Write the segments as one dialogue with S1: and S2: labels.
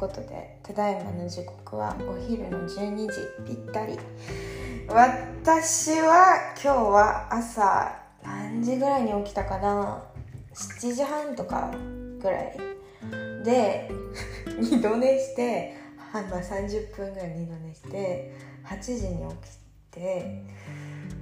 S1: ことでただいまの時刻はお昼の12時ぴったり。私は今日は朝何時ぐらいに起きたかな？7時半とかぐらいで 二度寝してまあ、30分ぐらい二度寝して8時に起きて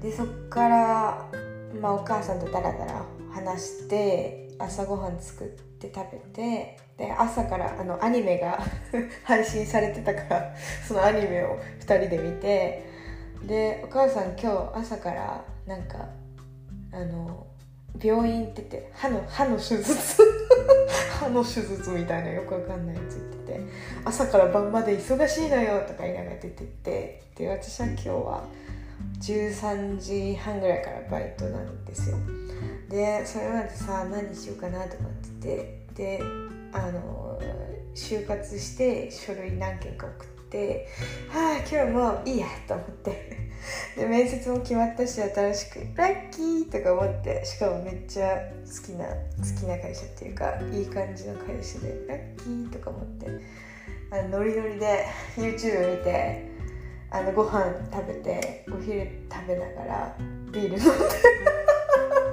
S1: でそっから、まあ、お母さんとダラダラ話して朝ごはん作って食べてで朝からあのアニメが 配信されてたからそのアニメを2人で見てでお母さん今日朝からなんかあの病院行ってて歯の歯の手術 歯の手術みたいなよくわかんないやつ言ってて朝から晩まで忙しいのよとか言いながら出てってで私は今日は13時半ぐらいからバイトなんですよ。でそれまでさ何しようかなとかっててであの就活して書類何件か送ってはあ今日もういいやと思って。で面接も決まったし新しくラッキーとか思ってしかもめっちゃ好きな好きな会社っていうかいい感じの会社でラッキーとか思ってあのノリノリで YouTube 見てあのご飯食べてお昼食べながらビール飲んで。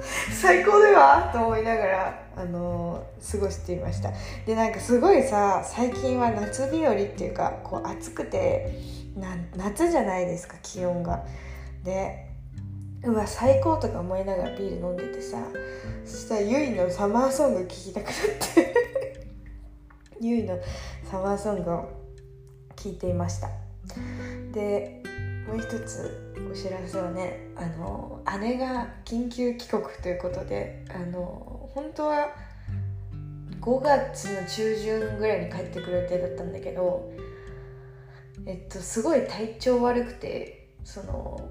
S1: 最高だわと思いながらあの過ごしていました。でなんかすごいさ最近は夏日和っていうかこう暑くて夏じゃないですか気温が。でうわ最高とか思いながらビール飲んでてさそしたらゆいのサマーソング聴きたくなって。ゆいのサマーソングを聴いていました。でもう一つ。お知らせはねあの姉が緊急帰国ということであの本当は5月の中旬ぐらいに帰ってくる予定だったんだけどえっとすごい体調悪くてその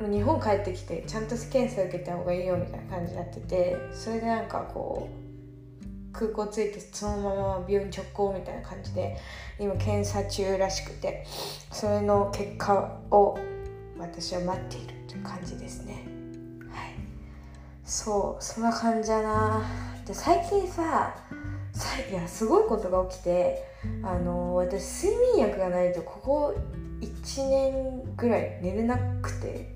S1: 日本帰ってきてちゃんと検査受けた方がいいよみたいな感じになっててそれでなんかこう空港着いてそのまま病院直行みたいな感じで今検査中らしくてそれの結果を私は待っているという感じですね。はい。そうそんな感じだな。で最近さいやすごいことが起きてあの私睡眠薬がないとここ1年ぐらい寝れなくて。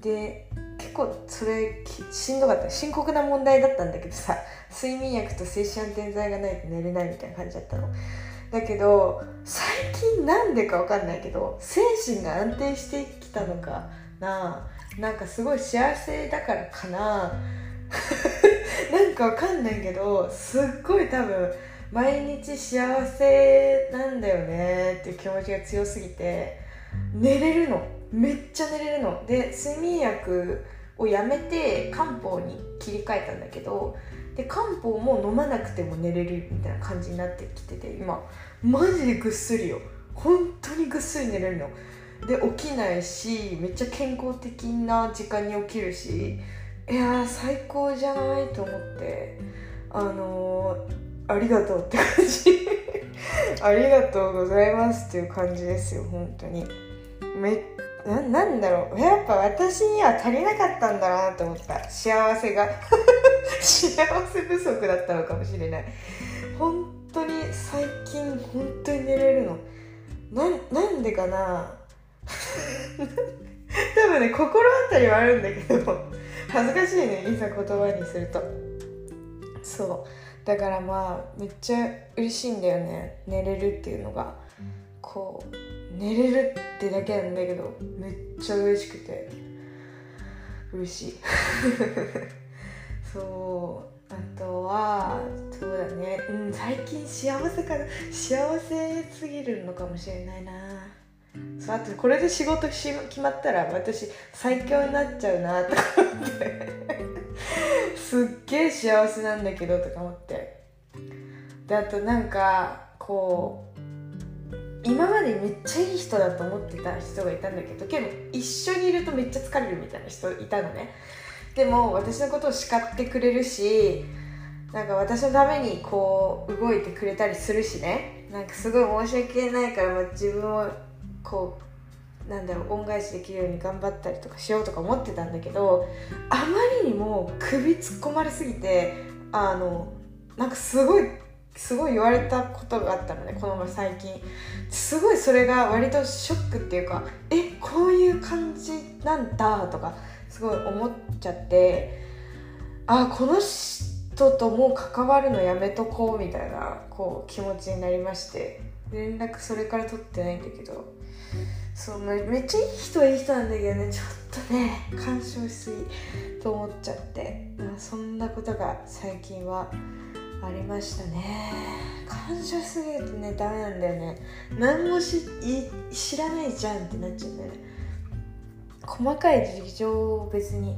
S1: で結構それしんどかった。深刻な問題だったんだけどさ睡眠薬と精子安定剤がないと寝れないみたいな感じだったの。だけど最近なんでかわかんないけど精神が安定してきたのかな。なんかすごい幸せだからかな。なんかわかんないけどすっごい多分毎日幸せなんだよねっていう気持ちが強すぎて寝れるの。めっちゃ寝れるの。で睡眠薬をやめて漢方に切り替えたんだけどで漢方も飲まなくても寝れるみたいな感じになってきてて今。マジでぐっすりよ。本当にぐっすり寝れるの。で起きないしめっちゃ健康的な時間に起きるしいやー最高じゃないと思って。あのー、ありがとうって感じ。ありがとうございますっていう感じですよ本当に。めななんだろう。やっぱ私には足りなかったんだなと思った。幸せが。幸せ不足だったのかもしれない。本当に最近本当に寝れるの。ななんでかな？多分ね心当たりはあるんだけど。恥ずかしいねいざ言葉にすると。そう。だからまあめっちゃ嬉しいんだよね。寝れるっていうのが。こう寝れるってだけなんだけどめっちゃ嬉しくて。嬉しい。そう。あとはそうだね。うん最近幸せかな。幸せすぎるのかもしれないな。そうあとこれで仕事し決まったら私最強になっちゃうなとか思って。すっげえ幸せなんだけどとか思って。であとなんかこう今までめっちゃいい人だと思ってた人がいたんだけどけど一緒にいるとめっちゃ疲れるみたいな人いたのね。でも私のことを叱ってくれるしなんか私のためにこう動いてくれたりするしね。なんかすごい申し訳ないから、まあ、自分をこうなんだろう恩返しできるように頑張ったりとかしようとか思ってたんだけどあまりにも首突っ込まれすぎてあのなんかすごいすごい言われたことがあったのねこの前最近。すごいそれが割とショックっていうかえこういう感じなんだとかすごい思っちゃってあこの人ともう関わるのやめとこうみたいなこう気持ちになりまして連絡それから取ってないんだけどそうめっちゃいい人はいい人なんだけどねちょっとね干渉しすぎと思っちゃって、まあ、そんなことが最近はありましたね。干渉すぎるとねダメなんだよね。何もし知らないじゃんってなっちゃうんだよね。細かい事情を別に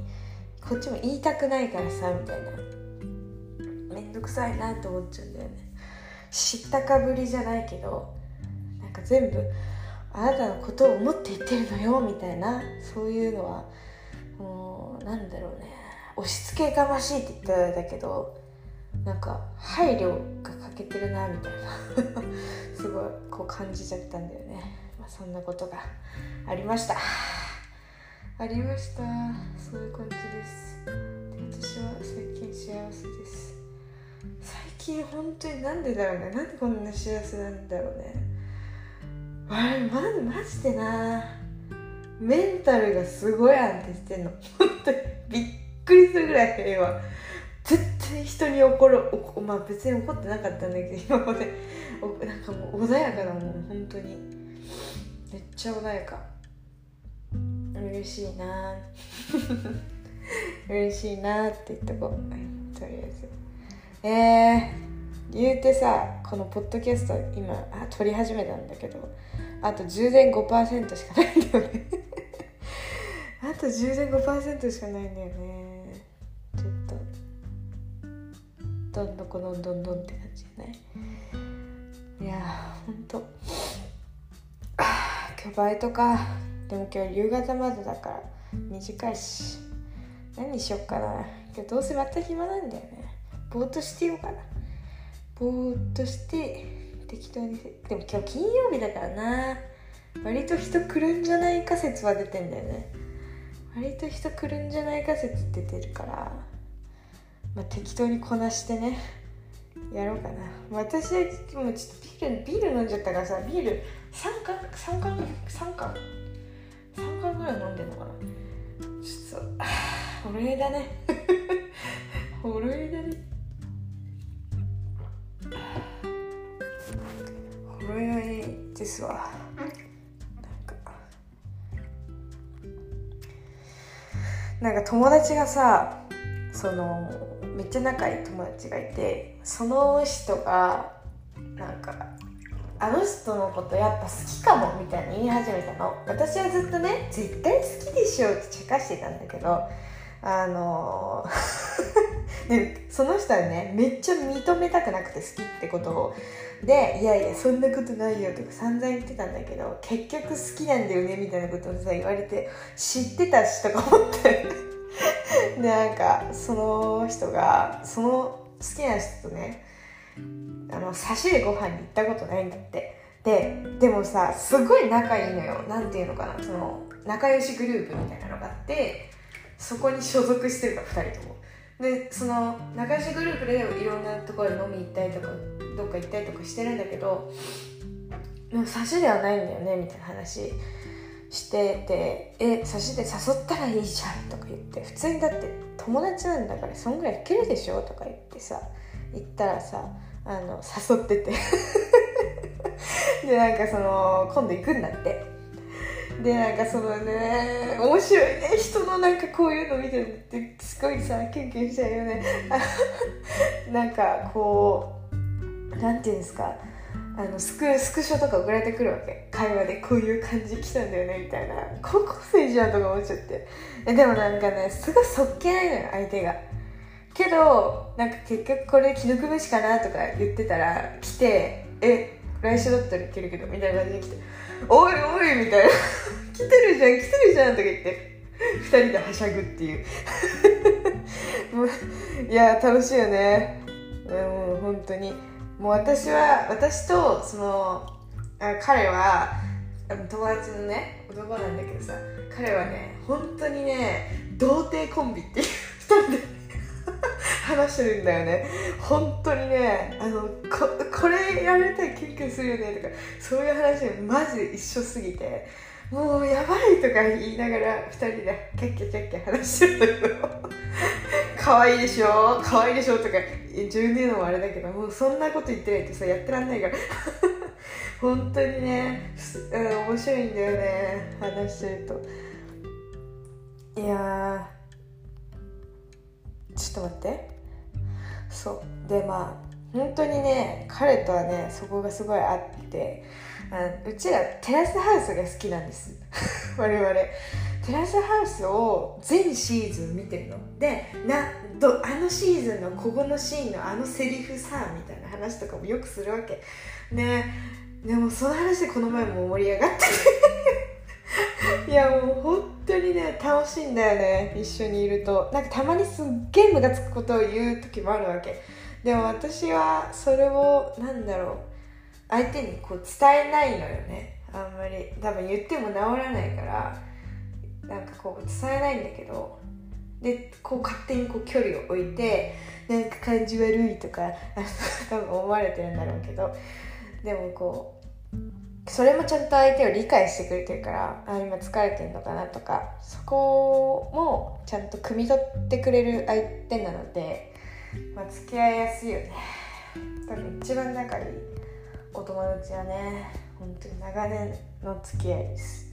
S1: こっちも言いたくないからさみたいな。くさいなと思っちゃうんだよね。知ったかぶりじゃないけどなんか全部あなたのことを思って言ってるのよみたいなそういうのはもうなんだろうね。押し付けがましいって言ったらだけどなんか配慮が欠けてるなみたいな。すごいこう感じちゃったんだよね、まあ、そんなことがありました。ありました。そういう感じです。私は最近幸せです。最近本当になんでだろうね。なんでこんな幸せなんだろうね。あれママジでな。メンタルがすごい安定してんの。本当にびっくりするぐらい平和。絶対人に怒るまあ別に怒ってなかったんだけど今まで。なんかもう穏やかなもん本当に。めっちゃ穏やか。嬉しいな。嬉しいなって言っとこう。とりあえず。えー、言うてさこのポッドキャスト今あ撮り始めたんだけどあと充電5%しかないんだよね。あと充電5%しかないんだよね。ちょっとどんどこどんどんどんって感じじゃない？いやほんと。今日バイトか。でも今日夕方までだから短いし。何しよっかな。今日どうせまた暇なんだよね。ぼーっとしてようかな。ぼーっとして適当にでも今日金曜日だからな。割と人来るんじゃないか説は出てんだよね。割と人来るんじゃないか説出てるから。まあ適当にこなしてねやろうかな。私はもうちょっとビールビール飲んじゃったからさビール3缶3缶3缶？3缶ぐらい飲んでんのかな。ちょっとほろ酔いだね。ほろ酔いだね。ほろ酔いですわ。なんか。なんか友達がさそのめっちゃ仲いい友達がいてその人がなんかあの人のことやっぱ好きかもみたいな言い始めたの。私はずっとね絶対好きでしょって茶化してたんだけどあのでその人はねめっちゃ認めたくなくて好きってことを。でいやいやそんなことないよとか散々言ってたんだけど結局好きなんだよねみたいなことをさ言われて知ってたしとか思って。でなんかその人がその好きな人とねあの差しでご飯に行ったことないんだって。ででもさすごい仲いいのよ。何ていうのかなその仲良しグループみたいなのがあってそこに所属してるか2人とも。でその仲良しグループでいろんなところに飲み行ったりとかどっか行ったりとかしてるんだけどでも差しではないんだよねみたいな話。してて「え差しで誘ったらいいじゃん」とか言って普通にだって友達なんだからそんぐらいいけるでしょとか言ってさ言ったらさあの誘ってて。でなんかその今度行くんだって。でなんかそのね面白いね人のなんかこういうの見てるってすごいさキュンキュンしちゃうよね。なんかこうなんていうんですかあのスクスクショとか送られてくるわけ。会話でこういう感じ来たんだよねみたいな。高校生じゃんとか思っちゃって。でもなんかねすごいそっけないのよ相手が。けどなんか結局これ既読無視かなとか言ってたら来てえ来週だったらいけるけどみたいな感じで来ておいおいみたいな。来てるじゃん来てるじゃんとか言って。2人ではしゃぐっていう。いや楽しいよね。もう本当に。もう私は私とそのあ彼は友達のね男なんだけどさ彼はね本当にね童貞コンビっていう2人で。話してるんだよね。本当にねあのここれやれたら喧嘩するよねとかそういう話マジで一緒すぎてもうやばいとか言いながら2人でキャッキャキャッキャ話してるんだけど可愛いでしょ？可愛いでしょ？とか自分で言うのもあれだけどもうそんなこと言ってないとさやってらんないから。本当にね、うん、面白いんだよね話してると。いやちょっと待って。そう。でまあ本当にね彼とはねそこがすごいあってあうちらテラスハウスが好きなんです。我々。テラスハウスを全シーズン見てるの。でなどあのシーズンのここのシーンのあのセリフさみたいな話とかもよくするわけ。ね。でもその話でこの前も盛り上がってて。いやもう本当にね楽しいんだよね一緒にいると。なんかたまにすっげえムカつくことを言う時もあるわけ。でも私はそれをなんだろう。相手にこう伝えないのよね。あんまり。多分言っても治らないから。なんかこう伝えないんだけど。でこう勝手にこう距離を置いてなんか感じ悪いとか多分思われてるんだろうけど。でもこうそれもちゃんと相手を理解してくれてるからあ今疲れてるのかなとかそこもちゃんと汲み取ってくれる相手なので、まあ、付き合いやすいよね。多分一番仲いいお友達はね本当に長年の付き合いです。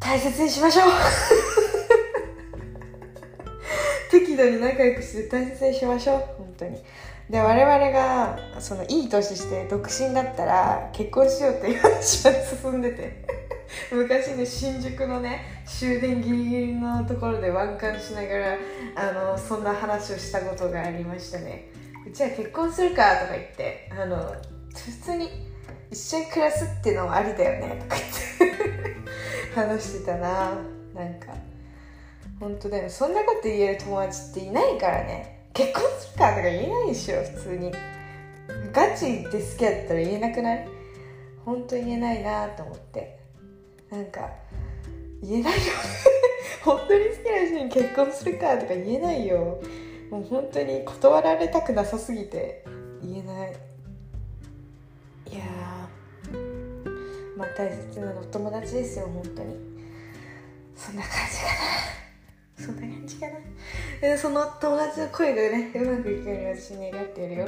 S1: 大切にしましょう。適度に仲良くして大切にしましょう。本当に。で我々がそのいい年して独身だったら結婚しようっていう話が進んでて。昔ね新宿のね終電ギリギリのところでワンカンしながらあのそんな話をしたことがありましたね。うちは結婚するかとか言ってあの普通に一緒に暮らすっていうのもありだよねとか言って。話してたななんか。本当だよそんなこと言える友達っていないからね。結婚するかとか言えないでしょ普通に。ガチで好きだったら言えなくない？本当に言えないなと思って。なんか言えないよ 本当に好きな人に結婚するかとか言えないよ。もう本当に断られたくなさすぎて言えない。いやまあ大切なお友達ですよ本当に。そんな感じかな。そんな感じかな。その友達の声がねうまくいくように私願ってるよ。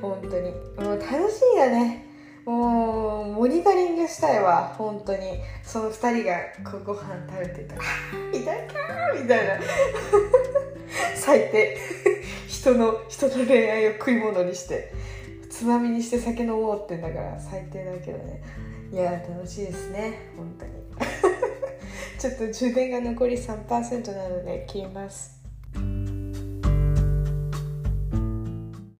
S1: 本当に。もう楽しいよね。もうモニタリングしたいわ。本当に。その2人がこうご飯食べてたら「いたか!」みたいな。最低。人の人の恋愛を食い物にして。つまみにして酒飲もうってんだから最低だけどね。いや楽しいですね。本当に。ちょっと充電が残り3%なので消えます。